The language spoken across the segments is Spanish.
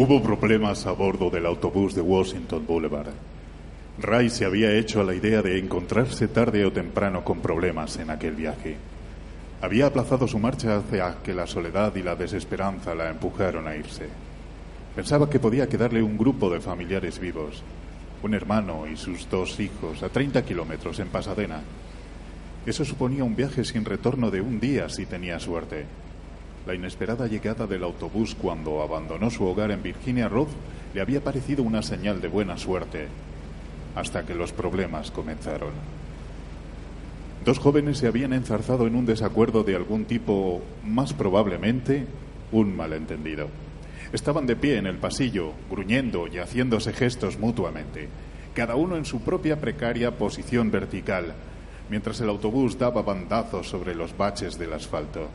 Hubo problemas a bordo del autobús de Washington Boulevard. Ray se había hecho a la idea de encontrarse tarde o temprano con problemas en aquel viaje. Había aplazado su marcha hacia que la soledad y la desesperanza la empujaron a irse. Pensaba que podía quedarle un grupo de familiares vivos, un hermano y sus dos hijos a 30 kilómetros en Pasadena. Eso suponía un viaje sin retorno de un día si tenía suerte. La inesperada llegada del autobús cuando abandonó su hogar en Virginia Road le había parecido una señal de buena suerte, hasta que los problemas comenzaron. Dos jóvenes se habían enzarzado en un desacuerdo de algún tipo, más probablemente un malentendido. Estaban de pie en el pasillo, gruñendo y haciéndose gestos mutuamente, cada uno en su propia precaria posición vertical, mientras el autobús daba bandazos sobre los baches del asfalto.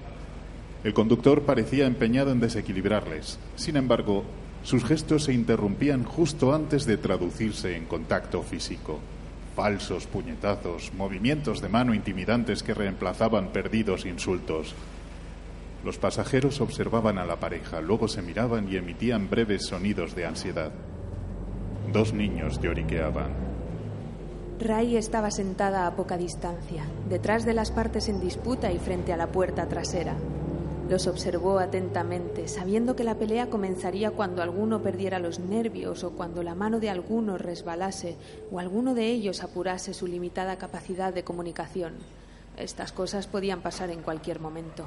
El conductor parecía empeñado en desequilibrarles. Sin embargo, sus gestos se interrumpían justo antes de traducirse en contacto físico. Falsos puñetazos, movimientos de mano intimidantes que reemplazaban perdidos insultos. Los pasajeros observaban a la pareja, luego se miraban y emitían breves sonidos de ansiedad. Dos niños lloriqueaban. Ray estaba sentada a poca distancia, detrás de las partes en disputa y frente a la puerta trasera. Los observó atentamente, sabiendo que la pelea comenzaría cuando alguno perdiera los nervios o cuando la mano de alguno resbalase o alguno de ellos apurase su limitada capacidad de comunicación. Estas cosas podían pasar en cualquier momento.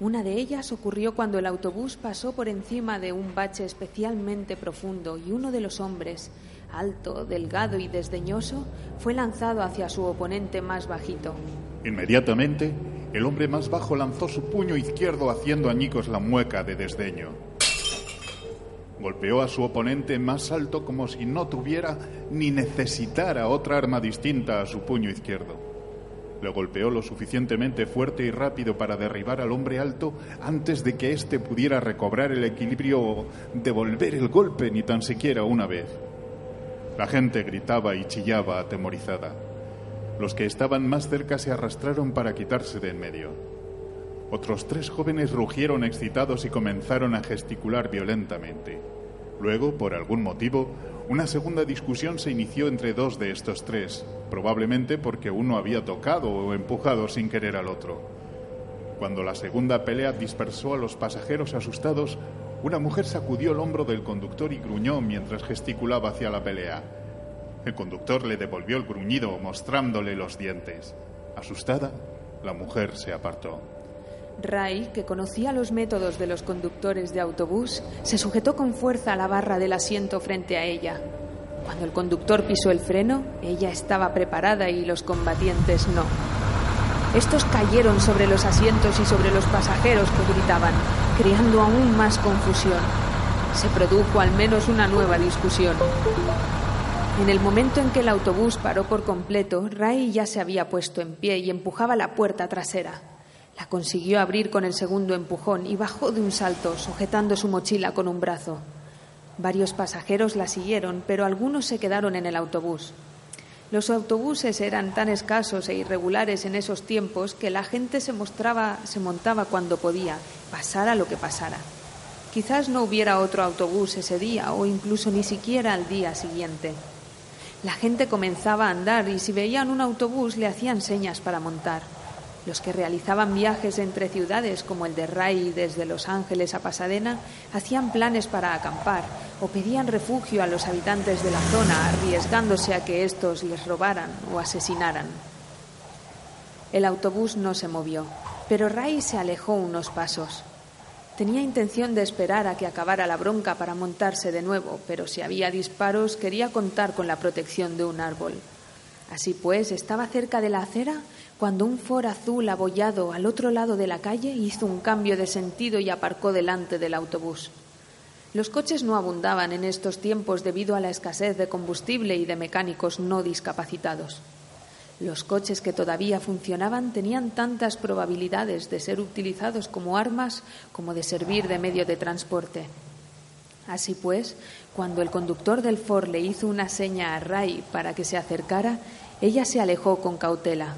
Una de ellas ocurrió cuando el autobús pasó por encima de un bache especialmente profundo y uno de los hombres, alto, delgado y desdeñoso, fue lanzado hacia su oponente más bajito. Inmediatamente, el hombre más bajo lanzó su puño izquierdo haciendo añicos la mueca de desdeño. Golpeó a su oponente más alto como si no tuviera ni necesitara otra arma distinta a su puño izquierdo. Lo golpeó lo suficientemente fuerte y rápido para derribar al hombre alto antes de que éste pudiera recobrar el equilibrio o devolver el golpe ni tan siquiera una vez. La gente gritaba y chillaba atemorizada. Los que estaban más cerca se arrastraron para quitarse de en medio. Otros tres jóvenes rugieron excitados y comenzaron a gesticular violentamente. Luego, por algún motivo, una segunda discusión se inició entre dos de estos tres, probablemente porque uno había tocado o empujado sin querer al otro. Cuando la segunda pelea dispersó a los pasajeros asustados, una mujer sacudió el hombro del conductor y gruñó mientras gesticulaba hacia la pelea. El conductor le devolvió el gruñido mostrándole los dientes. Asustada, la mujer se apartó. Ray, que conocía los métodos de los conductores de autobús, se sujetó con fuerza a la barra del asiento frente a ella. Cuando el conductor pisó el freno, ella estaba preparada y los combatientes no. Estos cayeron sobre los asientos y sobre los pasajeros que gritaban, creando aún más confusión. Se produjo al menos una nueva discusión. En el momento en que el autobús paró por completo, Ray ya se había puesto en pie y empujaba la puerta trasera. La consiguió abrir con el segundo empujón y bajó de un salto, sujetando su mochila con un brazo. Varios pasajeros la siguieron, pero algunos se quedaron en el autobús. Los autobuses eran tan escasos e irregulares en esos tiempos que la gente se mostraba, se montaba cuando podía, pasara lo que pasara. Quizás no hubiera otro autobús ese día o incluso ni siquiera al día siguiente. La gente comenzaba a andar y si veían un autobús le hacían señas para montar. Los que realizaban viajes entre ciudades como el de Ray desde Los Ángeles a Pasadena hacían planes para acampar o pedían refugio a los habitantes de la zona arriesgándose a que estos les robaran o asesinaran. El autobús no se movió, pero Ray se alejó unos pasos. Tenía intención de esperar a que acabara la bronca para montarse de nuevo, pero si había disparos quería contar con la protección de un árbol. Así pues, estaba cerca de la acera cuando un Ford azul abollado al otro lado de la calle hizo un cambio de sentido y aparcó delante del autobús. Los coches no abundaban en estos tiempos debido a la escasez de combustible y de mecánicos no discapacitados. Los coches que todavía funcionaban tenían tantas probabilidades de ser utilizados como armas como de servir de medio de transporte. Así pues, cuando el conductor del Ford le hizo una seña a Ray para que se acercara, ella se alejó con cautela.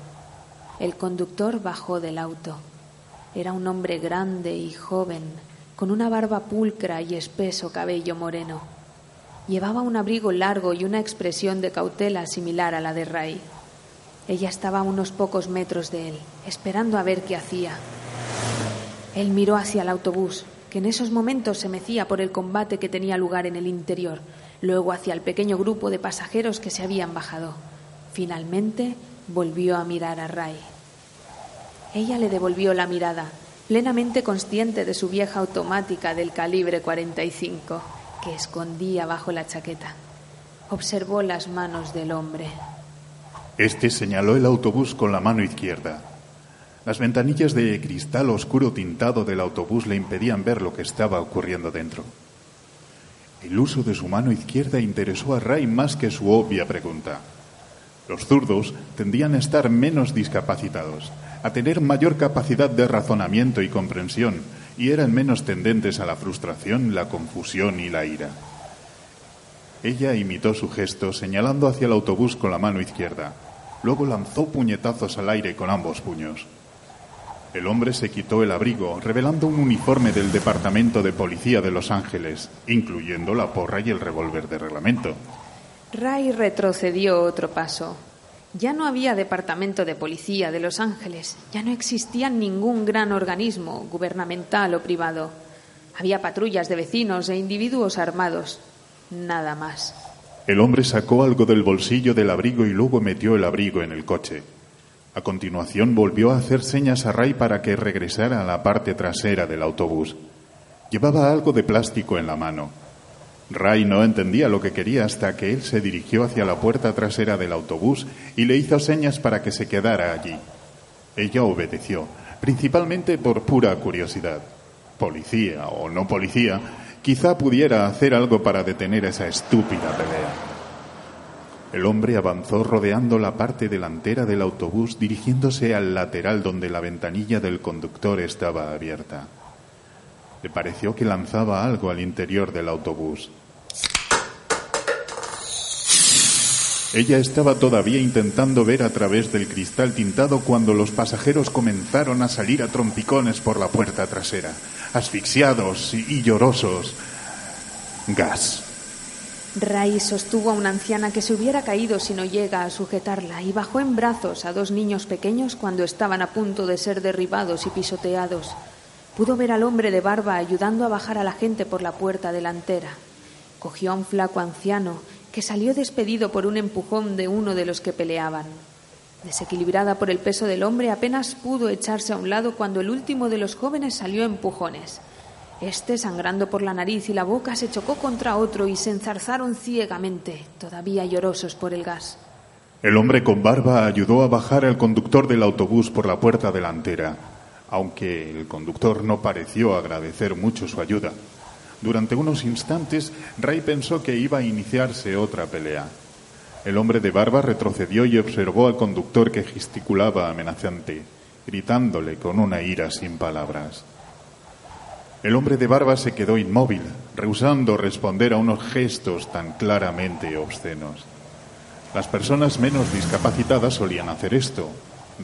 El conductor bajó del auto. Era un hombre grande y joven, con una barba pulcra y espeso cabello moreno. Llevaba un abrigo largo y una expresión de cautela similar a la de Ray. Ella estaba a unos pocos metros de él, esperando a ver qué hacía. Él miró hacia el autobús, que en esos momentos se mecía por el combate que tenía lugar en el interior, luego hacia el pequeño grupo de pasajeros que se habían bajado. Finalmente volvió a mirar a Ray. Ella le devolvió la mirada, plenamente consciente de su vieja automática del calibre 45, que escondía bajo la chaqueta. Observó las manos del hombre. Este señaló el autobús con la mano izquierda. Las ventanillas de cristal oscuro tintado del autobús le impedían ver lo que estaba ocurriendo dentro. El uso de su mano izquierda interesó a Ray más que su obvia pregunta. Los zurdos tendían a estar menos discapacitados, a tener mayor capacidad de razonamiento y comprensión, y eran menos tendentes a la frustración, la confusión y la ira. Ella imitó su gesto señalando hacia el autobús con la mano izquierda. Luego lanzó puñetazos al aire con ambos puños. El hombre se quitó el abrigo, revelando un uniforme del Departamento de Policía de Los Ángeles, incluyendo la porra y el revólver de reglamento. Ray retrocedió otro paso. Ya no había Departamento de Policía de Los Ángeles, ya no existía ningún gran organismo, gubernamental o privado. Había patrullas de vecinos e individuos armados. Nada más. El hombre sacó algo del bolsillo del abrigo y luego metió el abrigo en el coche. A continuación volvió a hacer señas a Ray para que regresara a la parte trasera del autobús. Llevaba algo de plástico en la mano. Ray no entendía lo que quería hasta que él se dirigió hacia la puerta trasera del autobús y le hizo señas para que se quedara allí. Ella obedeció, principalmente por pura curiosidad. Policía o no policía, quizá pudiera hacer algo para detener esa estúpida pelea. El hombre avanzó rodeando la parte delantera del autobús dirigiéndose al lateral donde la ventanilla del conductor estaba abierta. Le pareció que lanzaba algo al interior del autobús. Ella estaba todavía intentando ver a través del cristal tintado cuando los pasajeros comenzaron a salir a trompicones por la puerta trasera, asfixiados y llorosos. Gas. Ray sostuvo a una anciana que se hubiera caído si no llega a sujetarla y bajó en brazos a dos niños pequeños cuando estaban a punto de ser derribados y pisoteados. Pudo ver al hombre de barba ayudando a bajar a la gente por la puerta delantera. Cogió a un flaco anciano que salió despedido por un empujón de uno de los que peleaban. Desequilibrada por el peso del hombre, apenas pudo echarse a un lado cuando el último de los jóvenes salió empujones. Este, sangrando por la nariz y la boca, se chocó contra otro y se enzarzaron ciegamente, todavía llorosos por el gas. El hombre con barba ayudó a bajar al conductor del autobús por la puerta delantera, aunque el conductor no pareció agradecer mucho su ayuda. Durante unos instantes, Ray pensó que iba a iniciarse otra pelea. El hombre de barba retrocedió y observó al conductor que gesticulaba amenazante, gritándole con una ira sin palabras. El hombre de barba se quedó inmóvil, rehusando responder a unos gestos tan claramente obscenos. Las personas menos discapacitadas solían hacer esto,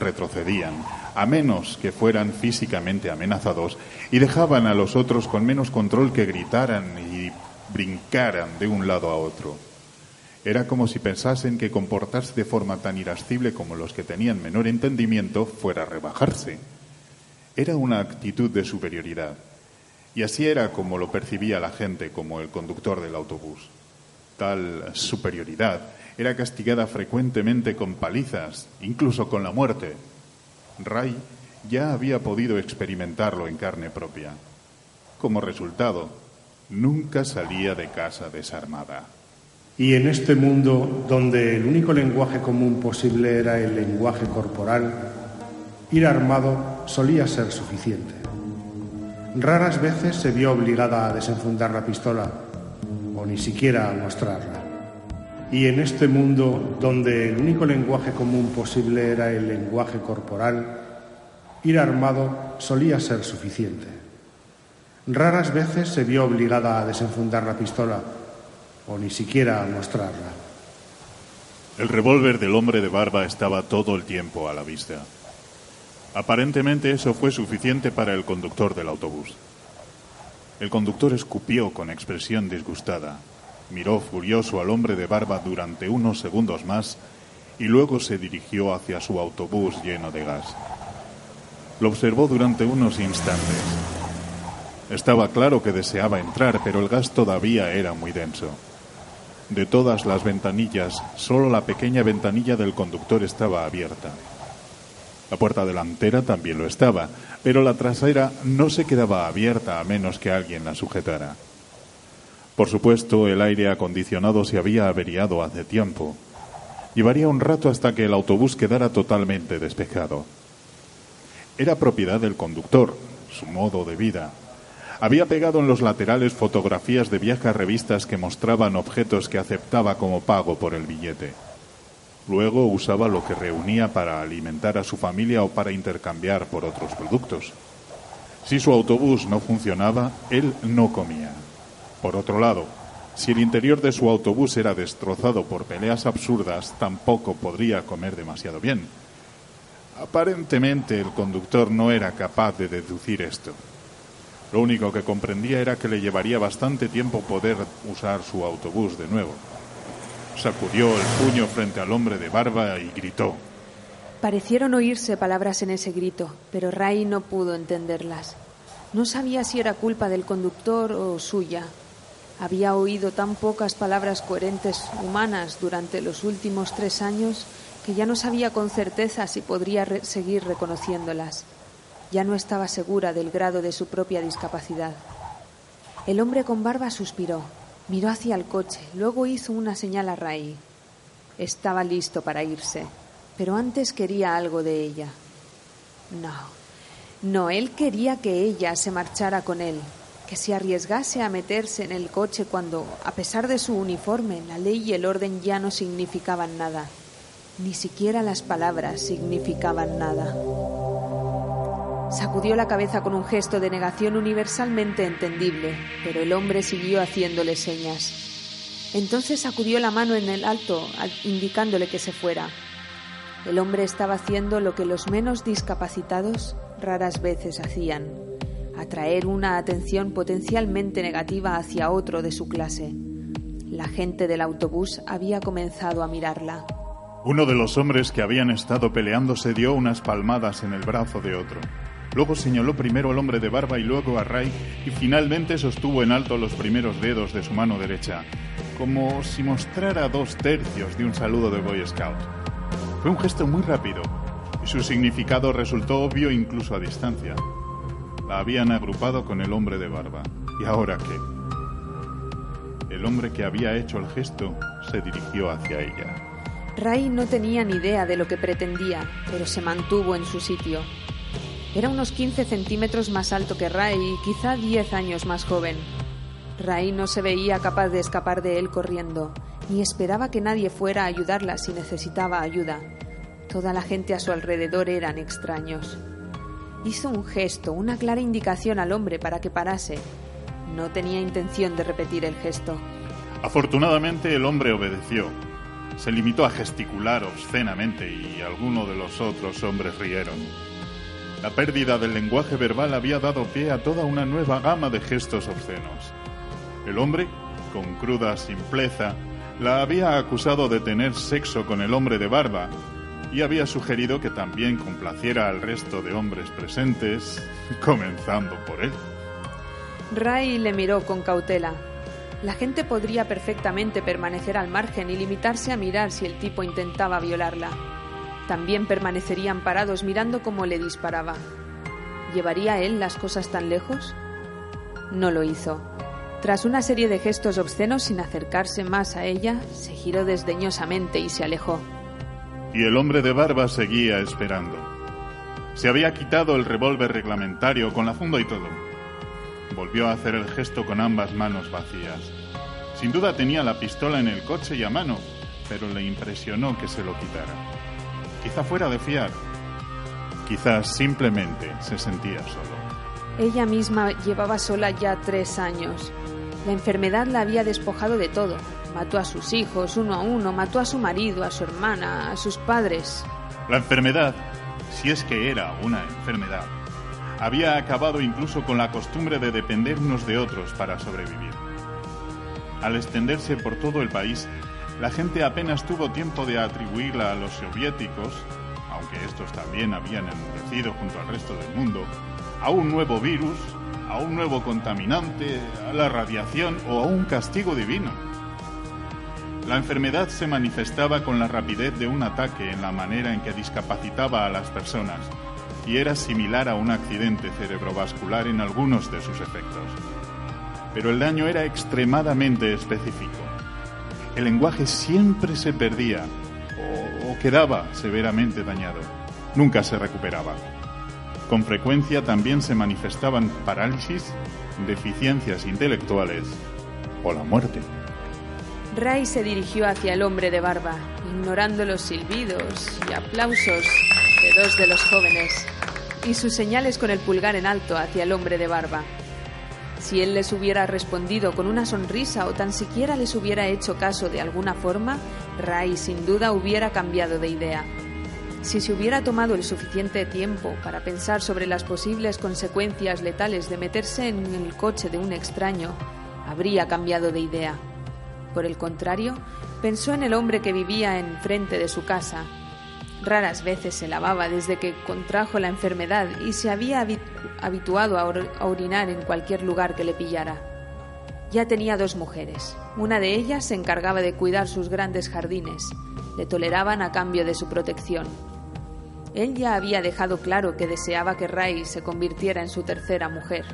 retrocedían, a menos que fueran físicamente amenazados, y dejaban a los otros con menos control que gritaran y brincaran de un lado a otro. Era como si pensasen que comportarse de forma tan irascible como los que tenían menor entendimiento fuera rebajarse. Era una actitud de superioridad. Y así era como lo percibía la gente como el conductor del autobús. Tal superioridad era castigada frecuentemente con palizas, incluso con la muerte. Ray ya había podido experimentarlo en carne propia. Como resultado, nunca salía de casa desarmada. Y en este mundo, donde el único lenguaje común posible era el lenguaje corporal, ir armado solía ser suficiente. Raras veces se vio obligada a desenfundar la pistola o ni siquiera a mostrarla. Y en este mundo, donde el único lenguaje común posible era el lenguaje corporal, ir armado solía ser suficiente. Raras veces se vio obligada a desenfundar la pistola o ni siquiera a mostrarla. El revólver del hombre de barba estaba todo el tiempo a la vista. Aparentemente eso fue suficiente para el conductor del autobús. El conductor escupió con expresión disgustada. Miró furioso al hombre de barba durante unos segundos más y luego se dirigió hacia su autobús lleno de gas. Lo observó durante unos instantes. Estaba claro que deseaba entrar, pero el gas todavía era muy denso. De todas las ventanillas, solo la pequeña ventanilla del conductor estaba abierta. La puerta delantera también lo estaba, pero la trasera no se quedaba abierta a menos que alguien la sujetara. Por supuesto, el aire acondicionado se había averiado hace tiempo. Llevaría un rato hasta que el autobús quedara totalmente despejado. Era propiedad del conductor, su modo de vida. Había pegado en los laterales fotografías de viejas revistas que mostraban objetos que aceptaba como pago por el billete. Luego usaba lo que reunía para alimentar a su familia o para intercambiar por otros productos. Si su autobús no funcionaba, él no comía. Por otro lado, si el interior de su autobús era destrozado por peleas absurdas, tampoco podría comer demasiado bien. Aparentemente el conductor no era capaz de deducir esto. Lo único que comprendía era que le llevaría bastante tiempo poder usar su autobús de nuevo. Sacudió el puño frente al hombre de barba y gritó. Parecieron oírse palabras en ese grito, pero Ray no pudo entenderlas. No sabía si era culpa del conductor o suya. Había oído tan pocas palabras coherentes humanas durante los últimos tres años que ya no sabía con certeza si podría seguir reconociéndolas. Ya no estaba segura del grado de su propia discapacidad. El hombre con barba suspiró, miró hacia el coche, luego hizo una señal a Ray. Estaba listo para irse, pero antes quería algo de ella. No, no, él quería que ella se marchara con él, que se arriesgase a meterse en el coche cuando, a pesar de su uniforme, la ley y el orden ya no significaban nada. Ni siquiera las palabras significaban nada. Sacudió la cabeza con un gesto de negación universalmente entendible, pero el hombre siguió haciéndole señas. Entonces sacudió la mano en el alto, indicándole que se fuera. El hombre estaba haciendo lo que los menos discapacitados raras veces hacían atraer una atención potencialmente negativa hacia otro de su clase. La gente del autobús había comenzado a mirarla. Uno de los hombres que habían estado peleándose dio unas palmadas en el brazo de otro. Luego señaló primero al hombre de barba y luego a Ray y finalmente sostuvo en alto los primeros dedos de su mano derecha, como si mostrara dos tercios de un saludo de Boy Scout. Fue un gesto muy rápido y su significado resultó obvio incluso a distancia. La habían agrupado con el hombre de barba. ¿Y ahora qué? El hombre que había hecho el gesto se dirigió hacia ella. Ray no tenía ni idea de lo que pretendía, pero se mantuvo en su sitio. Era unos 15 centímetros más alto que Ray y quizá 10 años más joven. Ray no se veía capaz de escapar de él corriendo, ni esperaba que nadie fuera a ayudarla si necesitaba ayuda. Toda la gente a su alrededor eran extraños. Hizo un gesto, una clara indicación al hombre para que parase. No tenía intención de repetir el gesto. Afortunadamente el hombre obedeció. Se limitó a gesticular obscenamente y algunos de los otros hombres rieron. La pérdida del lenguaje verbal había dado pie a toda una nueva gama de gestos obscenos. El hombre, con cruda simpleza, la había acusado de tener sexo con el hombre de barba y había sugerido que también complaciera al resto de hombres presentes, comenzando por él. Ray le miró con cautela. La gente podría perfectamente permanecer al margen y limitarse a mirar si el tipo intentaba violarla. También permanecerían parados mirando cómo le disparaba. ¿Llevaría él las cosas tan lejos? No lo hizo. Tras una serie de gestos obscenos sin acercarse más a ella, se giró desdeñosamente y se alejó y el hombre de barba seguía esperando. Se había quitado el revólver reglamentario con la funda y todo. Volvió a hacer el gesto con ambas manos vacías. Sin duda tenía la pistola en el coche y a mano, pero le impresionó que se lo quitara. Quizá fuera de fiar. Quizás simplemente se sentía solo. Ella misma llevaba sola ya tres años. La enfermedad la había despojado de todo, Mató a sus hijos uno a uno, mató a su marido, a su hermana, a sus padres. La enfermedad, si es que era una enfermedad, había acabado incluso con la costumbre de depender unos de otros para sobrevivir. Al extenderse por todo el país, la gente apenas tuvo tiempo de atribuirla a los soviéticos, aunque estos también habían enmudecido junto al resto del mundo, a un nuevo virus, a un nuevo contaminante, a la radiación o a un castigo divino. La enfermedad se manifestaba con la rapidez de un ataque en la manera en que discapacitaba a las personas y era similar a un accidente cerebrovascular en algunos de sus efectos. Pero el daño era extremadamente específico. El lenguaje siempre se perdía o, quedaba severamente dañado. Nunca se recuperaba. Con frecuencia también se manifestaban parálisis, deficiencias intelectuales o la muerte. Ray se dirigió hacia el hombre de barba, ignorando los silbidos y aplausos de dos de los jóvenes y sus señales con el pulgar en alto hacia el hombre de barba. Si él les hubiera respondido con una sonrisa o tan siquiera les hubiera hecho caso de alguna forma, Ray sin duda hubiera cambiado de idea. Si se hubiera tomado el suficiente tiempo para pensar sobre las posibles consecuencias letales de meterse en el coche de un extraño, habría cambiado de idea. Por el contrario, pensó en el hombre que vivía enfrente de su casa. Raras veces se lavaba desde que contrajo la enfermedad y se había habituado a, a orinar en cualquier lugar que le pillara. Ya tenía dos mujeres. Una de ellas se encargaba de cuidar sus grandes jardines. Le toleraban a cambio de su protección. Él ya había dejado claro que deseaba que Ray se convirtiera en su tercera mujer.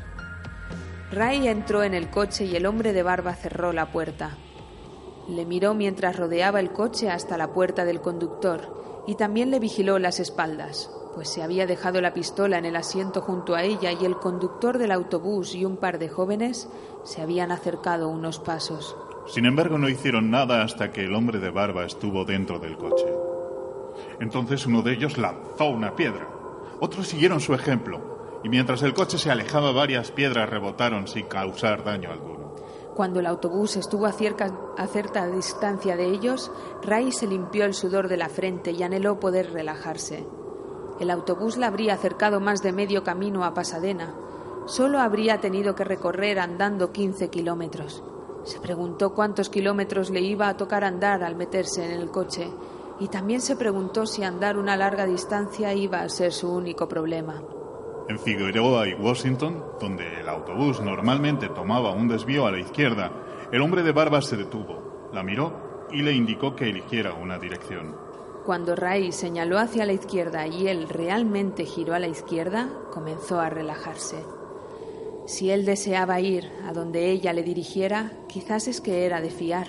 Ray entró en el coche y el hombre de barba cerró la puerta. Le miró mientras rodeaba el coche hasta la puerta del conductor y también le vigiló las espaldas, pues se había dejado la pistola en el asiento junto a ella y el conductor del autobús y un par de jóvenes se habían acercado unos pasos. Sin embargo, no hicieron nada hasta que el hombre de barba estuvo dentro del coche. Entonces uno de ellos lanzó una piedra. Otros siguieron su ejemplo, y mientras el coche se alejaba varias piedras rebotaron sin causar daño alguno. Cuando el autobús estuvo a cierta, distancia de ellos, Ray se limpió el sudor de la frente y anheló poder relajarse. El autobús la habría acercado más de medio camino a Pasadena. Solo habría tenido que recorrer andando 15 kilómetros. Se preguntó cuántos kilómetros le iba a tocar andar al meterse en el coche y también se preguntó si andar una larga distancia iba a ser su único problema. En Figueroa y Washington, donde el autobús normalmente tomaba un desvío a la izquierda, el hombre de barba se detuvo, la miró y le indicó que eligiera una dirección. Cuando Ray señaló hacia la izquierda y él realmente giró a la izquierda, comenzó a relajarse. Si él deseaba ir a donde ella le dirigiera, quizás es que era de fiar.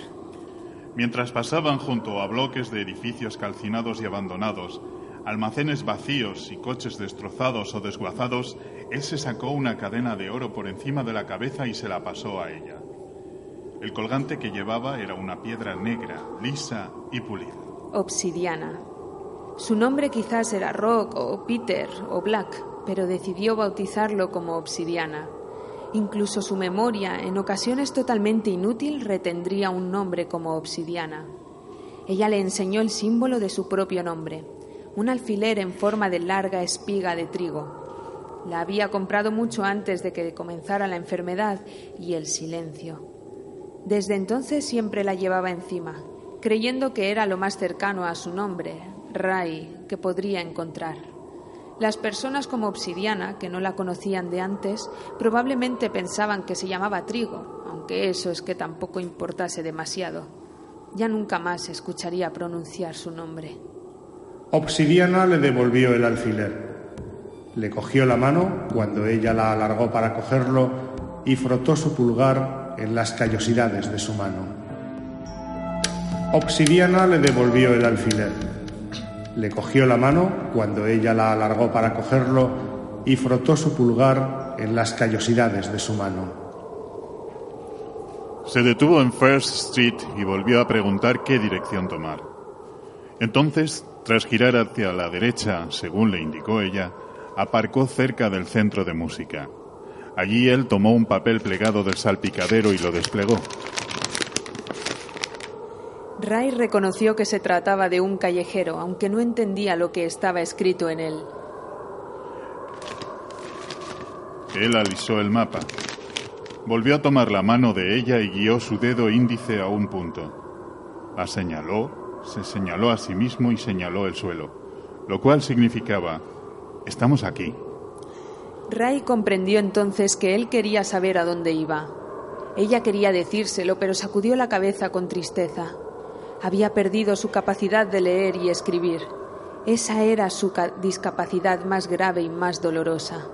Mientras pasaban junto a bloques de edificios calcinados y abandonados, almacenes vacíos y coches destrozados o desguazados, él se sacó una cadena de oro por encima de la cabeza y se la pasó a ella. El colgante que llevaba era una piedra negra, lisa y pulida. Obsidiana. Su nombre quizás era Rock o Peter o Black, pero decidió bautizarlo como Obsidiana. Incluso su memoria, en ocasiones totalmente inútil, retendría un nombre como Obsidiana. Ella le enseñó el símbolo de su propio nombre, un alfiler en forma de larga espiga de trigo. La había comprado mucho antes de que comenzara la enfermedad y el silencio. Desde entonces siempre la llevaba encima, creyendo que era lo más cercano a su nombre, Ray, que podría encontrar. Las personas como Obsidiana, que no la conocían de antes, probablemente pensaban que se llamaba Trigo, aunque eso es que tampoco importase demasiado. Ya nunca más escucharía pronunciar su nombre. Obsidiana le devolvió el alfiler. Le cogió la mano cuando ella la alargó para cogerlo y frotó su pulgar en las callosidades de su mano. Obsidiana le devolvió el alfiler. Le cogió la mano cuando ella la alargó para cogerlo y frotó su pulgar en las callosidades de su mano. Se detuvo en First Street y volvió a preguntar qué dirección tomar. Entonces, tras girar hacia la derecha, según le indicó ella, aparcó cerca del centro de música. Allí él tomó un papel plegado del salpicadero y lo desplegó. Ray reconoció que se trataba de un callejero, aunque no entendía lo que estaba escrito en él. Él alisó el mapa. Volvió a tomar la mano de ella y guió su dedo índice a un punto. La señaló, se señaló a sí mismo y señaló el suelo, lo cual significaba, estamos aquí. Ray comprendió entonces que él quería saber a dónde iba. Ella quería decírselo, pero sacudió la cabeza con tristeza. Había perdido su capacidad de leer y escribir. Esa era su discapacidad más grave y más dolorosa.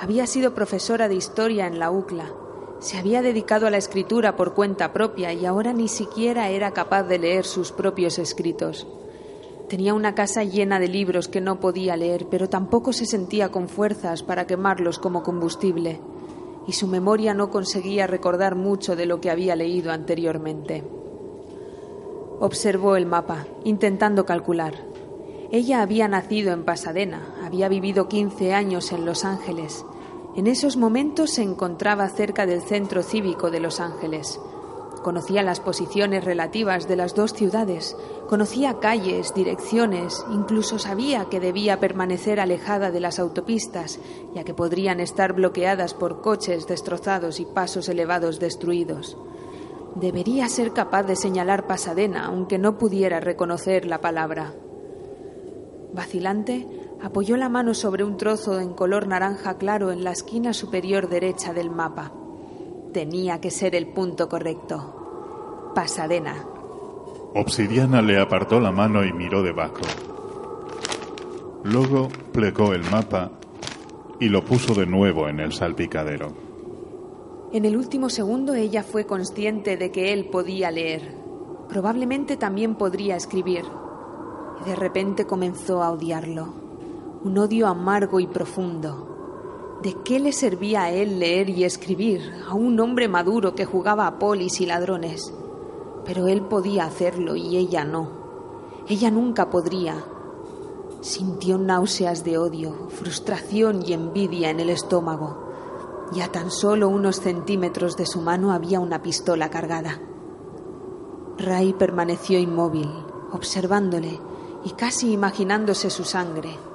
Había sido profesora de historia en la UCLA. Se había dedicado a la escritura por cuenta propia y ahora ni siquiera era capaz de leer sus propios escritos. Tenía una casa llena de libros que no podía leer, pero tampoco se sentía con fuerzas para quemarlos como combustible, y su memoria no conseguía recordar mucho de lo que había leído anteriormente. Observó el mapa, intentando calcular. Ella había nacido en Pasadena, había vivido 15 años en Los Ángeles. En esos momentos se encontraba cerca del centro cívico de Los Ángeles, Conocía las posiciones relativas de las dos ciudades, conocía calles, direcciones, incluso sabía que debía permanecer alejada de las autopistas, ya que podrían estar bloqueadas por coches destrozados y pasos elevados destruidos. Debería ser capaz de señalar Pasadena, aunque no pudiera reconocer la palabra. Vacilante, apoyó la mano sobre un trozo en color naranja claro en la esquina superior derecha del mapa. Tenía que ser el punto correcto. Pasadena. Obsidiana le apartó la mano y miró debajo. Luego plegó el mapa y lo puso de nuevo en el salpicadero. En el último segundo ella fue consciente de que él podía leer. Probablemente también podría escribir. Y de repente comenzó a odiarlo. Un odio amargo y profundo. ¿De qué le servía a él leer y escribir a un hombre maduro que jugaba a polis y ladrones? Pero él podía hacerlo y ella no. Ella nunca podría. Sintió náuseas de odio, frustración y envidia en el estómago. Y a tan solo unos centímetros de su mano había una pistola cargada. Ray permaneció inmóvil, observándole y casi imaginándose su sangre.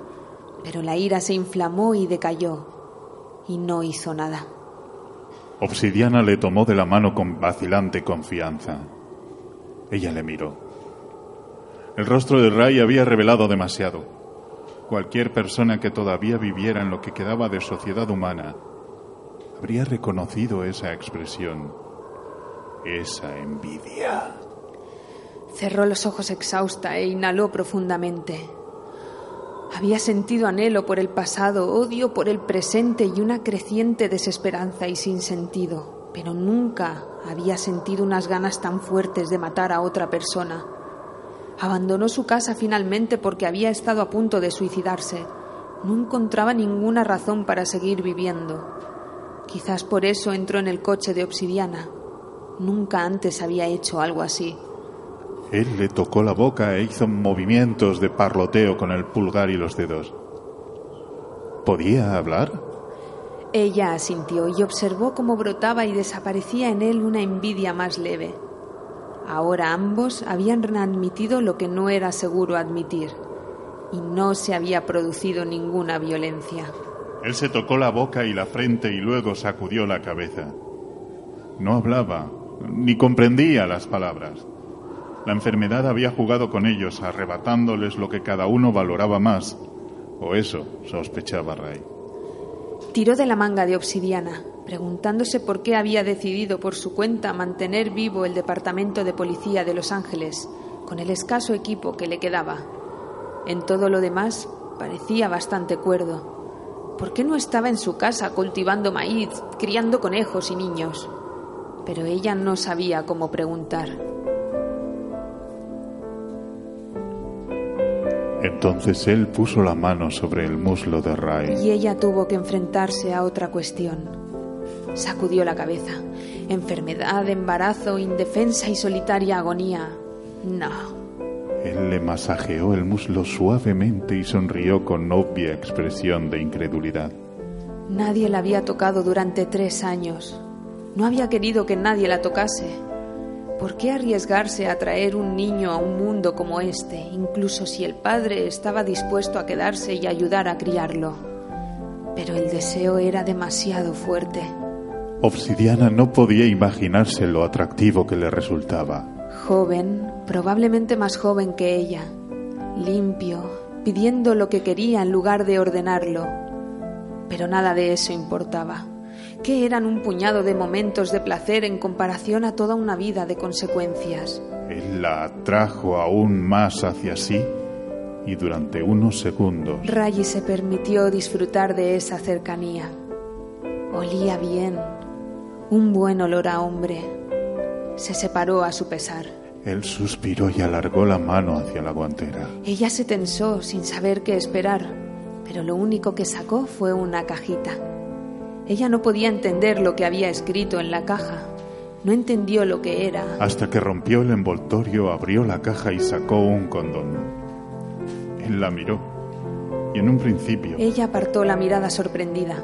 Pero la ira se inflamó y decayó, y no hizo nada. Obsidiana le tomó de la mano con vacilante confianza. Ella le miró. El rostro de Ray había revelado demasiado. Cualquier persona que todavía viviera en lo que quedaba de sociedad humana habría reconocido esa expresión, esa envidia. Cerró los ojos exhausta e inhaló profundamente. Había sentido anhelo por el pasado, odio por el presente y una creciente desesperanza y sin sentido, pero nunca había sentido unas ganas tan fuertes de matar a otra persona. Abandonó su casa finalmente porque había estado a punto de suicidarse. No encontraba ninguna razón para seguir viviendo. Quizás por eso entró en el coche de obsidiana. Nunca antes había hecho algo así. Él le tocó la boca e hizo movimientos de parloteo con el pulgar y los dedos. ¿Podía hablar? Ella asintió y observó cómo brotaba y desaparecía en él una envidia más leve. Ahora ambos habían admitido lo que no era seguro admitir, y no se había producido ninguna violencia. Él se tocó la boca y la frente y luego sacudió la cabeza. No hablaba, ni comprendía las palabras. La enfermedad había jugado con ellos, arrebatándoles lo que cada uno valoraba más, o eso sospechaba Ray. Tiró de la manga de obsidiana, preguntándose por qué había decidido por su cuenta mantener vivo el Departamento de Policía de Los Ángeles, con el escaso equipo que le quedaba. En todo lo demás parecía bastante cuerdo. ¿Por qué no estaba en su casa cultivando maíz, criando conejos y niños? Pero ella no sabía cómo preguntar. Entonces él puso la mano sobre el muslo de Ray. Y ella tuvo que enfrentarse a otra cuestión. Sacudió la cabeza. Enfermedad, embarazo, indefensa y solitaria agonía. No. Él le masajeó el muslo suavemente y sonrió con obvia expresión de incredulidad. Nadie la había tocado durante tres años. No había querido que nadie la tocase. ¿Por qué arriesgarse a traer un niño a un mundo como este, incluso si el padre estaba dispuesto a quedarse y ayudar a criarlo? pero el deseo era demasiado fuerte. Obsidiana no podía imaginarse lo atractivo que le resultaba. Joven, probablemente más joven que ella, limpio, pidiendo lo que quería en lugar de ordenarlo. Pero nada de eso importaba. ¿Qué eran un puñado de momentos de placer en comparación a toda una vida de consecuencias? Él la atrajo aún más hacia sí y durante unos segundos. Rayi se permitió disfrutar de esa cercanía. Olía bien, un buen olor a hombre. Se separó a su pesar. Él suspiró y alargó la mano hacia la guantera. Ella se tensó sin saber qué esperar, pero lo único que sacó fue una cajita. Ella no podía entender lo que había escrito en la caja. No entendió lo que era. Hasta que rompió el envoltorio, abrió la caja y sacó un condón. Él la miró. Y en un principio... Ella apartó la mirada sorprendida.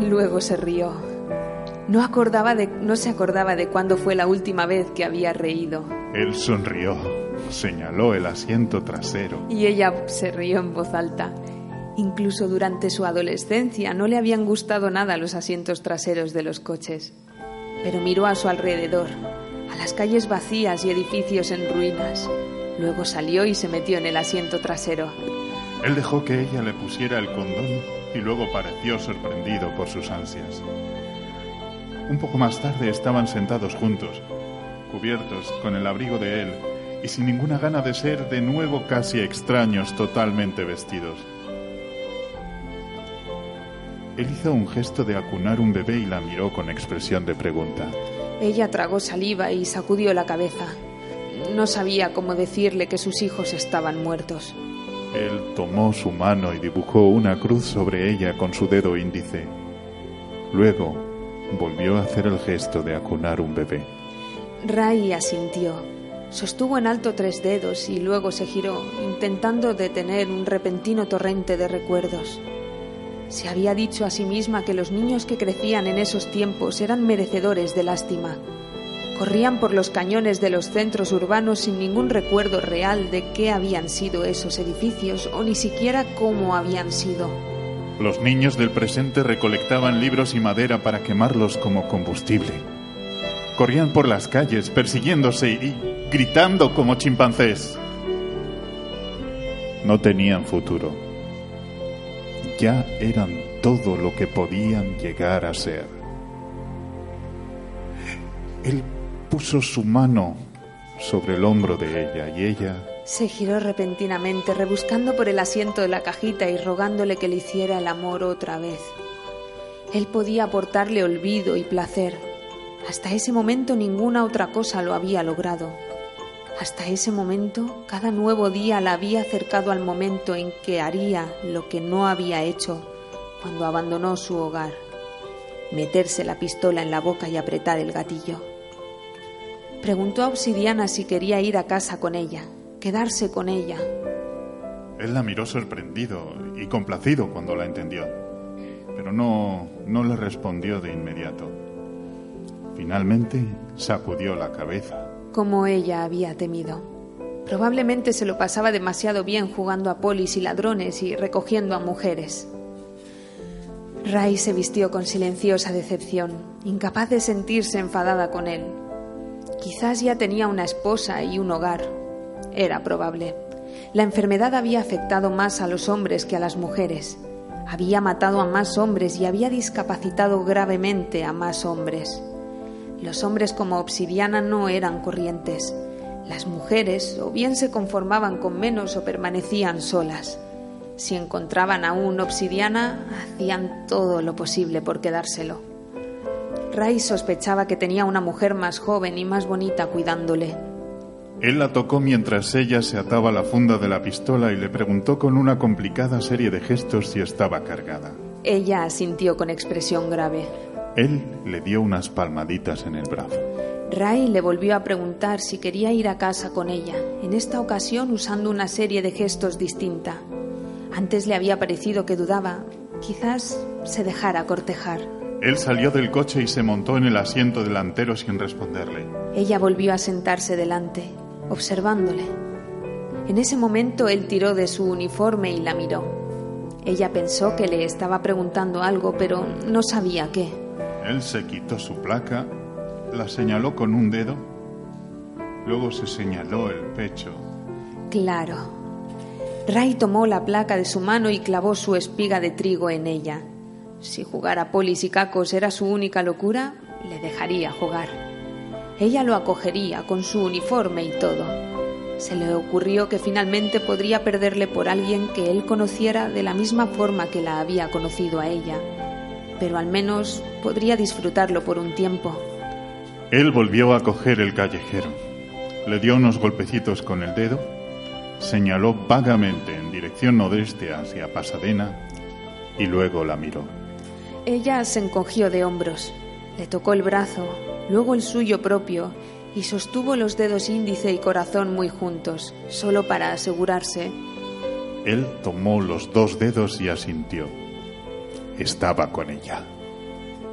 Luego se rió. No, acordaba de, no se acordaba de cuándo fue la última vez que había reído. Él sonrió, señaló el asiento trasero. Y ella se rió en voz alta. Incluso durante su adolescencia no le habían gustado nada los asientos traseros de los coches. Pero miró a su alrededor, a las calles vacías y edificios en ruinas. Luego salió y se metió en el asiento trasero. Él dejó que ella le pusiera el condón y luego pareció sorprendido por sus ansias. Un poco más tarde estaban sentados juntos, cubiertos con el abrigo de él y sin ninguna gana de ser de nuevo casi extraños totalmente vestidos. Él hizo un gesto de acunar un bebé y la miró con expresión de pregunta. Ella tragó saliva y sacudió la cabeza. No sabía cómo decirle que sus hijos estaban muertos. Él tomó su mano y dibujó una cruz sobre ella con su dedo índice. Luego volvió a hacer el gesto de acunar un bebé. Ray asintió. Sostuvo en alto tres dedos y luego se giró, intentando detener un repentino torrente de recuerdos. Se había dicho a sí misma que los niños que crecían en esos tiempos eran merecedores de lástima. Corrían por los cañones de los centros urbanos sin ningún recuerdo real de qué habían sido esos edificios o ni siquiera cómo habían sido. Los niños del presente recolectaban libros y madera para quemarlos como combustible. Corrían por las calles persiguiéndose y gritando como chimpancés. No tenían futuro ya eran todo lo que podían llegar a ser. Él puso su mano sobre el hombro de ella y ella... Se giró repentinamente, rebuscando por el asiento de la cajita y rogándole que le hiciera el amor otra vez. Él podía aportarle olvido y placer. Hasta ese momento ninguna otra cosa lo había logrado. Hasta ese momento, cada nuevo día la había acercado al momento en que haría lo que no había hecho cuando abandonó su hogar, meterse la pistola en la boca y apretar el gatillo. Preguntó a Obsidiana si quería ir a casa con ella, quedarse con ella. Él la miró sorprendido y complacido cuando la entendió, pero no, no le respondió de inmediato. Finalmente sacudió la cabeza como ella había temido. Probablemente se lo pasaba demasiado bien jugando a polis y ladrones y recogiendo a mujeres. Ray se vistió con silenciosa decepción, incapaz de sentirse enfadada con él. Quizás ya tenía una esposa y un hogar. Era probable. La enfermedad había afectado más a los hombres que a las mujeres. Había matado a más hombres y había discapacitado gravemente a más hombres. Los hombres como obsidiana no eran corrientes. Las mujeres o bien se conformaban con menos o permanecían solas. Si encontraban aún obsidiana, hacían todo lo posible por quedárselo. Ray sospechaba que tenía una mujer más joven y más bonita cuidándole. Él la tocó mientras ella se ataba la funda de la pistola y le preguntó con una complicada serie de gestos si estaba cargada. Ella asintió con expresión grave. Él le dio unas palmaditas en el brazo. Ray le volvió a preguntar si quería ir a casa con ella, en esta ocasión usando una serie de gestos distinta. Antes le había parecido que dudaba. Quizás se dejara cortejar. Él salió del coche y se montó en el asiento delantero sin responderle. Ella volvió a sentarse delante, observándole. En ese momento él tiró de su uniforme y la miró. Ella pensó que le estaba preguntando algo, pero no sabía qué. Él se quitó su placa, la señaló con un dedo, luego se señaló el pecho. Claro. Ray tomó la placa de su mano y clavó su espiga de trigo en ella. Si jugar a polis y cacos era su única locura, le dejaría jugar. Ella lo acogería con su uniforme y todo. Se le ocurrió que finalmente podría perderle por alguien que él conociera de la misma forma que la había conocido a ella, pero al menos podría disfrutarlo por un tiempo. Él volvió a coger el callejero, le dio unos golpecitos con el dedo, señaló vagamente en dirección nordeste hacia Pasadena y luego la miró. Ella se encogió de hombros, le tocó el brazo, luego el suyo propio, y sostuvo los dedos índice y corazón muy juntos, solo para asegurarse. Él tomó los dos dedos y asintió. Estaba con ella.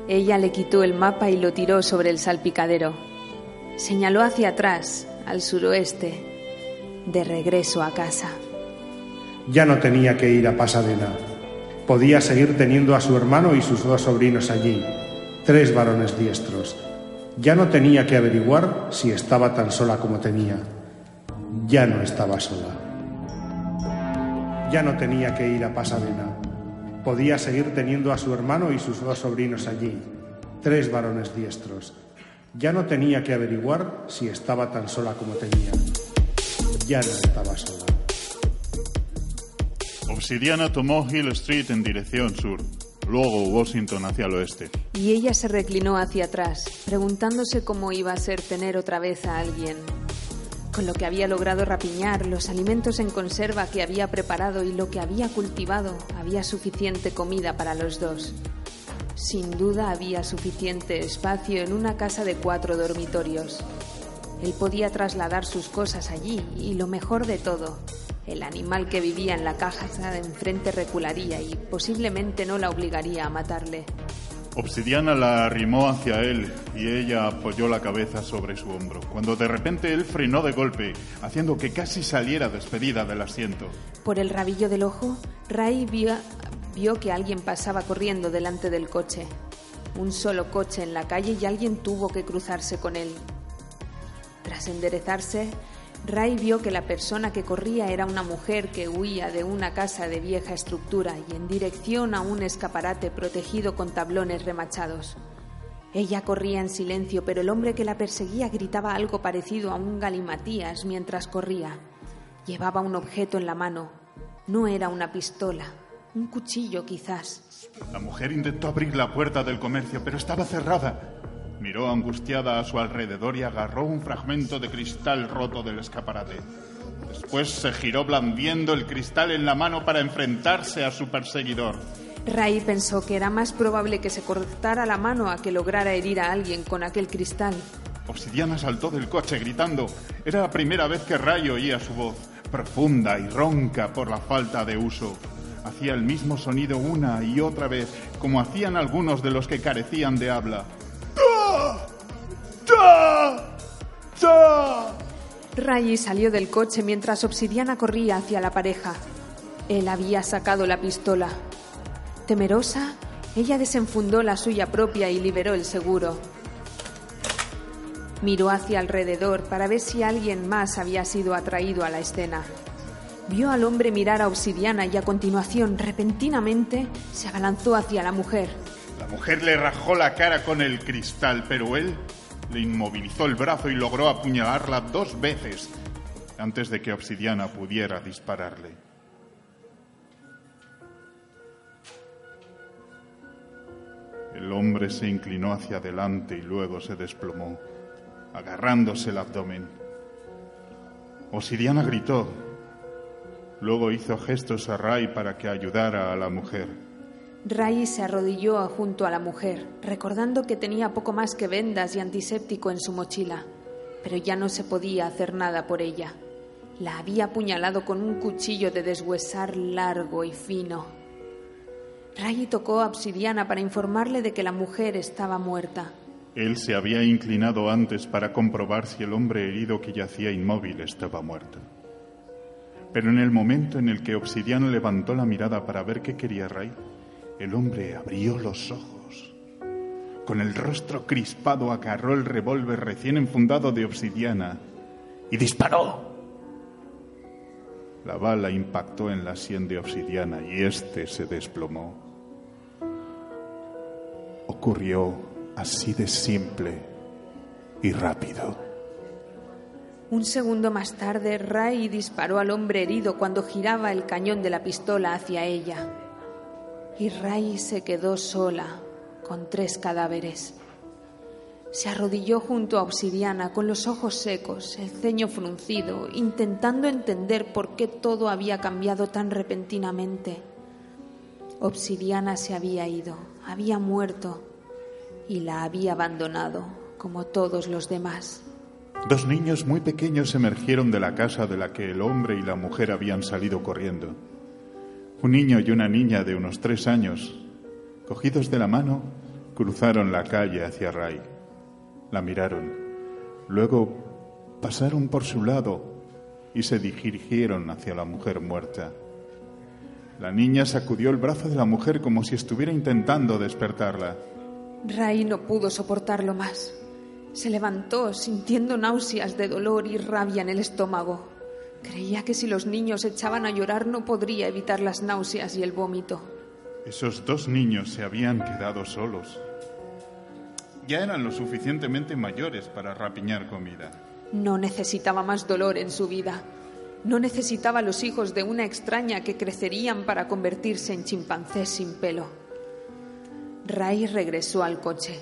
Ella le quitó el mapa y lo tiró sobre el salpicadero. Señaló hacia atrás, al suroeste, de regreso a casa. Ya no tenía que ir a Pasadena. Podía seguir teniendo a su hermano y sus dos sobrinos allí, tres varones diestros. Ya no tenía que averiguar si estaba tan sola como temía. Ya no estaba sola. Ya no tenía que ir a Pasadena. Podía seguir teniendo a su hermano y sus dos sobrinos allí, tres varones diestros. Ya no tenía que averiguar si estaba tan sola como temía. Ya no estaba sola. Obsidiana tomó Hill Street en dirección sur, luego Washington hacia el oeste. Y ella se reclinó hacia atrás, preguntándose cómo iba a ser tener otra vez a alguien. Con lo que había logrado rapiñar, los alimentos en conserva que había preparado y lo que había cultivado, había suficiente comida para los dos. Sin duda había suficiente espacio en una casa de cuatro dormitorios. Él podía trasladar sus cosas allí y lo mejor de todo, el animal que vivía en la caja de enfrente recularía y posiblemente no la obligaría a matarle. Obsidiana la arrimó hacia él y ella apoyó la cabeza sobre su hombro, cuando de repente él frenó de golpe, haciendo que casi saliera despedida del asiento. Por el rabillo del ojo, Ray vio, vio que alguien pasaba corriendo delante del coche. Un solo coche en la calle y alguien tuvo que cruzarse con él. Tras enderezarse, Ray vio que la persona que corría era una mujer que huía de una casa de vieja estructura y en dirección a un escaparate protegido con tablones remachados. Ella corría en silencio, pero el hombre que la perseguía gritaba algo parecido a un galimatías mientras corría. Llevaba un objeto en la mano. No era una pistola, un cuchillo quizás. La mujer intentó abrir la puerta del comercio, pero estaba cerrada. Miró angustiada a su alrededor y agarró un fragmento de cristal roto del escaparate. Después se giró blandiendo el cristal en la mano para enfrentarse a su perseguidor. Ray pensó que era más probable que se cortara la mano a que lograra herir a alguien con aquel cristal. Obsidiana saltó del coche gritando. Era la primera vez que Ray oía su voz, profunda y ronca por la falta de uso. Hacía el mismo sonido una y otra vez, como hacían algunos de los que carecían de habla. Ray salió del coche mientras Obsidiana corría hacia la pareja. Él había sacado la pistola. Temerosa, ella desenfundó la suya propia y liberó el seguro. Miró hacia alrededor para ver si alguien más había sido atraído a la escena. Vio al hombre mirar a Obsidiana y a continuación, repentinamente, se abalanzó hacia la mujer. La mujer le rajó la cara con el cristal, pero él le inmovilizó el brazo y logró apuñalarla dos veces antes de que Obsidiana pudiera dispararle. El hombre se inclinó hacia adelante y luego se desplomó, agarrándose el abdomen. Obsidiana gritó. Luego hizo gestos a Ray para que ayudara a la mujer. Ray se arrodilló junto a la mujer, recordando que tenía poco más que vendas y antiséptico en su mochila, pero ya no se podía hacer nada por ella. La había apuñalado con un cuchillo de deshuesar largo y fino. Ray tocó a Obsidiana para informarle de que la mujer estaba muerta. Él se había inclinado antes para comprobar si el hombre herido que yacía inmóvil estaba muerto. Pero en el momento en el que Obsidiana levantó la mirada para ver qué quería Ray, el hombre abrió los ojos. Con el rostro crispado agarró el revólver recién enfundado de Obsidiana y disparó. La bala impactó en la sien de Obsidiana y éste se desplomó. Ocurrió así de simple y rápido. Un segundo más tarde, Ray disparó al hombre herido cuando giraba el cañón de la pistola hacia ella. Y Ray se quedó sola, con tres cadáveres. Se arrodilló junto a Obsidiana con los ojos secos, el ceño fruncido, intentando entender por qué todo había cambiado tan repentinamente. Obsidiana se había ido, había muerto y la había abandonado, como todos los demás. Dos niños muy pequeños emergieron de la casa de la que el hombre y la mujer habían salido corriendo. Un niño y una niña de unos tres años, cogidos de la mano, cruzaron la calle hacia Ray. La miraron. Luego pasaron por su lado y se dirigieron hacia la mujer muerta. La niña sacudió el brazo de la mujer como si estuviera intentando despertarla. Ray no pudo soportarlo más. Se levantó sintiendo náuseas de dolor y rabia en el estómago. Creía que si los niños echaban a llorar no podría evitar las náuseas y el vómito. Esos dos niños se habían quedado solos. Ya eran lo suficientemente mayores para rapiñar comida. No necesitaba más dolor en su vida. No necesitaba los hijos de una extraña que crecerían para convertirse en chimpancés sin pelo. Ray regresó al coche.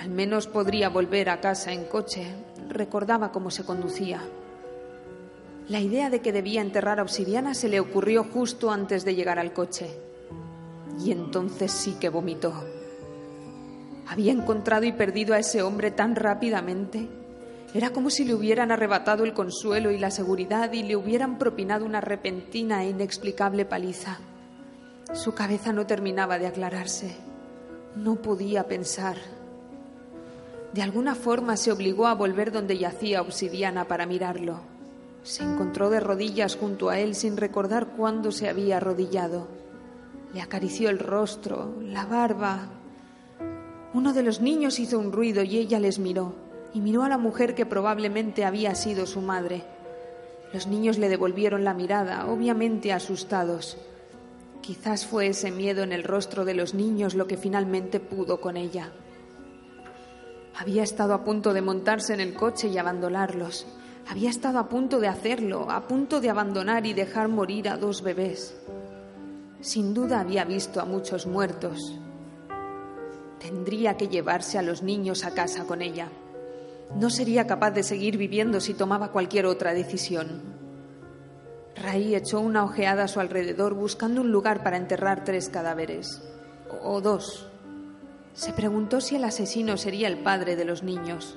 Al menos podría volver a casa en coche. Recordaba cómo se conducía. La idea de que debía enterrar a Obsidiana se le ocurrió justo antes de llegar al coche. Y entonces sí que vomitó. Había encontrado y perdido a ese hombre tan rápidamente. Era como si le hubieran arrebatado el consuelo y la seguridad y le hubieran propinado una repentina e inexplicable paliza. Su cabeza no terminaba de aclararse. No podía pensar. De alguna forma se obligó a volver donde yacía Obsidiana para mirarlo. Se encontró de rodillas junto a él sin recordar cuándo se había arrodillado. Le acarició el rostro, la barba. Uno de los niños hizo un ruido y ella les miró, y miró a la mujer que probablemente había sido su madre. Los niños le devolvieron la mirada, obviamente asustados. Quizás fue ese miedo en el rostro de los niños lo que finalmente pudo con ella. Había estado a punto de montarse en el coche y abandonarlos. Había estado a punto de hacerlo, a punto de abandonar y dejar morir a dos bebés. Sin duda había visto a muchos muertos. Tendría que llevarse a los niños a casa con ella. No sería capaz de seguir viviendo si tomaba cualquier otra decisión. Ray echó una ojeada a su alrededor buscando un lugar para enterrar tres cadáveres. O dos. Se preguntó si el asesino sería el padre de los niños.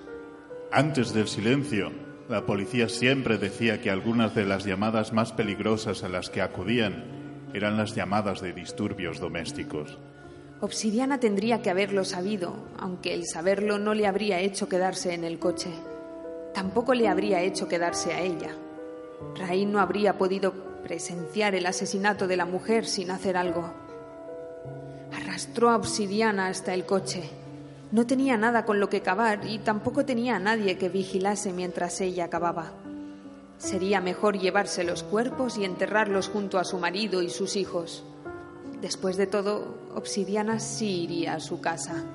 Antes del silencio, la policía siempre decía que algunas de las llamadas más peligrosas a las que acudían eran las llamadas de disturbios domésticos. Obsidiana tendría que haberlo sabido, aunque el saberlo no le habría hecho quedarse en el coche. Tampoco le habría hecho quedarse a ella. Raín no habría podido presenciar el asesinato de la mujer sin hacer algo. Arrastró a Obsidiana hasta el coche. No tenía nada con lo que cavar y tampoco tenía a nadie que vigilase mientras ella acababa. Sería mejor llevarse los cuerpos y enterrarlos junto a su marido y sus hijos. Después de todo, Obsidiana sí iría a su casa.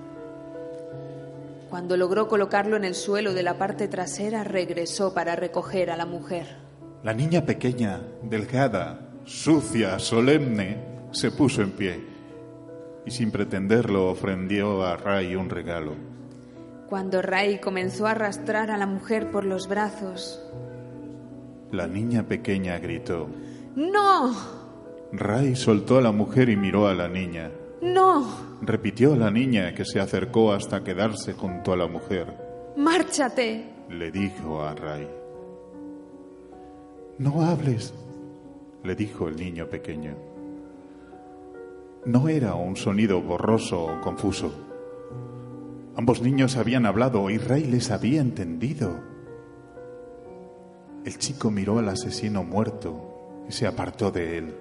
Cuando logró colocarlo en el suelo de la parte trasera, regresó para recoger a la mujer. La niña pequeña, delgada, sucia, solemne, se puso en pie y sin pretenderlo ofrendió a Ray un regalo. Cuando Ray comenzó a arrastrar a la mujer por los brazos, la niña pequeña gritó. ¡No! Ray soltó a la mujer y miró a la niña. ¡No! Repitió a la niña que se acercó hasta quedarse junto a la mujer. ¡Márchate! le dijo a Ray. No hables, le dijo el niño pequeño. No era un sonido borroso o confuso. Ambos niños habían hablado y Ray les había entendido. El chico miró al asesino muerto y se apartó de él.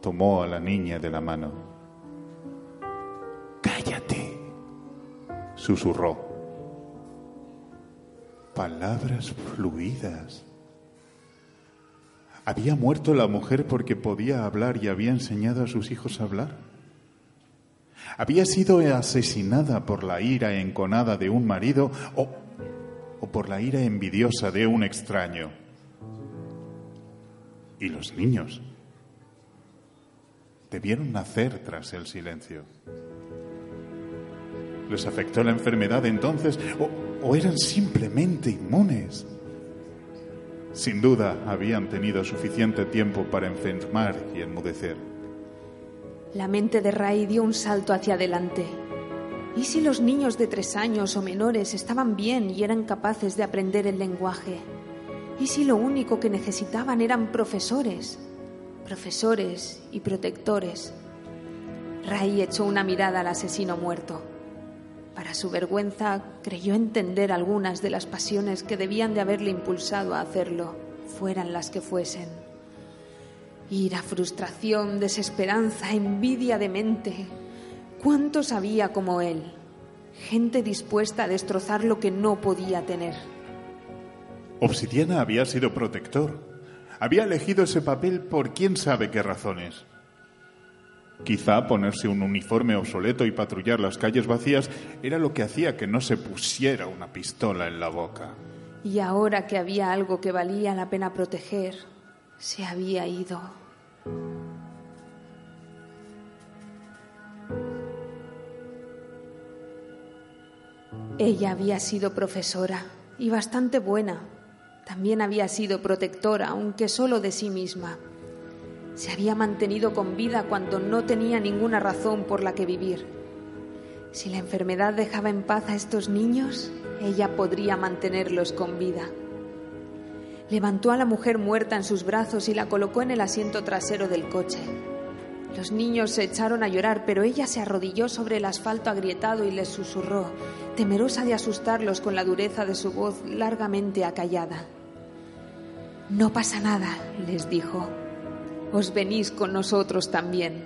Tomó a la niña de la mano. Cállate, susurró. Palabras fluidas. ¿Había muerto la mujer porque podía hablar y había enseñado a sus hijos a hablar? ¿Había sido asesinada por la ira enconada de un marido o, o por la ira envidiosa de un extraño? ¿Y los niños? Debieron nacer tras el silencio. ¿Les afectó la enfermedad entonces o, o eran simplemente inmunes? Sin duda habían tenido suficiente tiempo para enfermar y enmudecer. La mente de Ray dio un salto hacia adelante. ¿Y si los niños de tres años o menores estaban bien y eran capaces de aprender el lenguaje? ¿Y si lo único que necesitaban eran profesores? Profesores y protectores. Ray echó una mirada al asesino muerto. Para su vergüenza, creyó entender algunas de las pasiones que debían de haberle impulsado a hacerlo, fueran las que fuesen. Ira, frustración, desesperanza, envidia de mente. ¿Cuántos había como él? Gente dispuesta a destrozar lo que no podía tener. Obsidiana había sido protector. Había elegido ese papel por quién sabe qué razones. Quizá ponerse un uniforme obsoleto y patrullar las calles vacías era lo que hacía que no se pusiera una pistola en la boca. Y ahora que había algo que valía la pena proteger, se había ido. Ella había sido profesora y bastante buena. También había sido protectora, aunque solo de sí misma. Se había mantenido con vida cuando no tenía ninguna razón por la que vivir. Si la enfermedad dejaba en paz a estos niños, ella podría mantenerlos con vida. Levantó a la mujer muerta en sus brazos y la colocó en el asiento trasero del coche. Los niños se echaron a llorar, pero ella se arrodilló sobre el asfalto agrietado y les susurró, temerosa de asustarlos con la dureza de su voz largamente acallada. No pasa nada, les dijo. Os venís con nosotros también.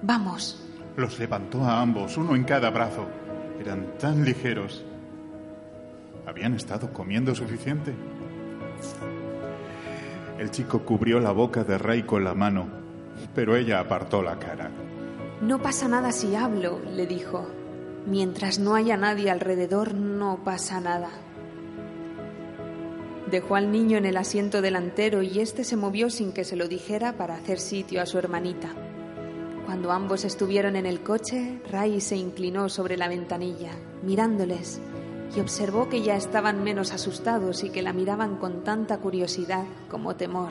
Vamos. Los levantó a ambos, uno en cada brazo. Eran tan ligeros. ¿Habían estado comiendo suficiente? El chico cubrió la boca de Ray con la mano, pero ella apartó la cara. No pasa nada si hablo, le dijo. Mientras no haya nadie alrededor, no pasa nada. Dejó al niño en el asiento delantero y éste se movió sin que se lo dijera para hacer sitio a su hermanita. Cuando ambos estuvieron en el coche, Ray se inclinó sobre la ventanilla, mirándoles, y observó que ya estaban menos asustados y que la miraban con tanta curiosidad como temor.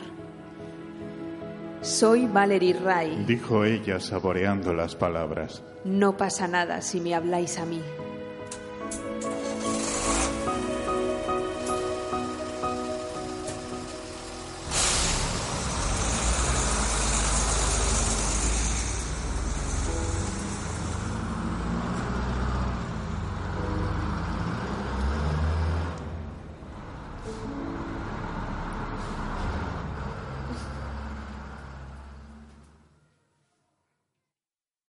Soy Valerie Ray, dijo ella saboreando las palabras. No pasa nada si me habláis a mí.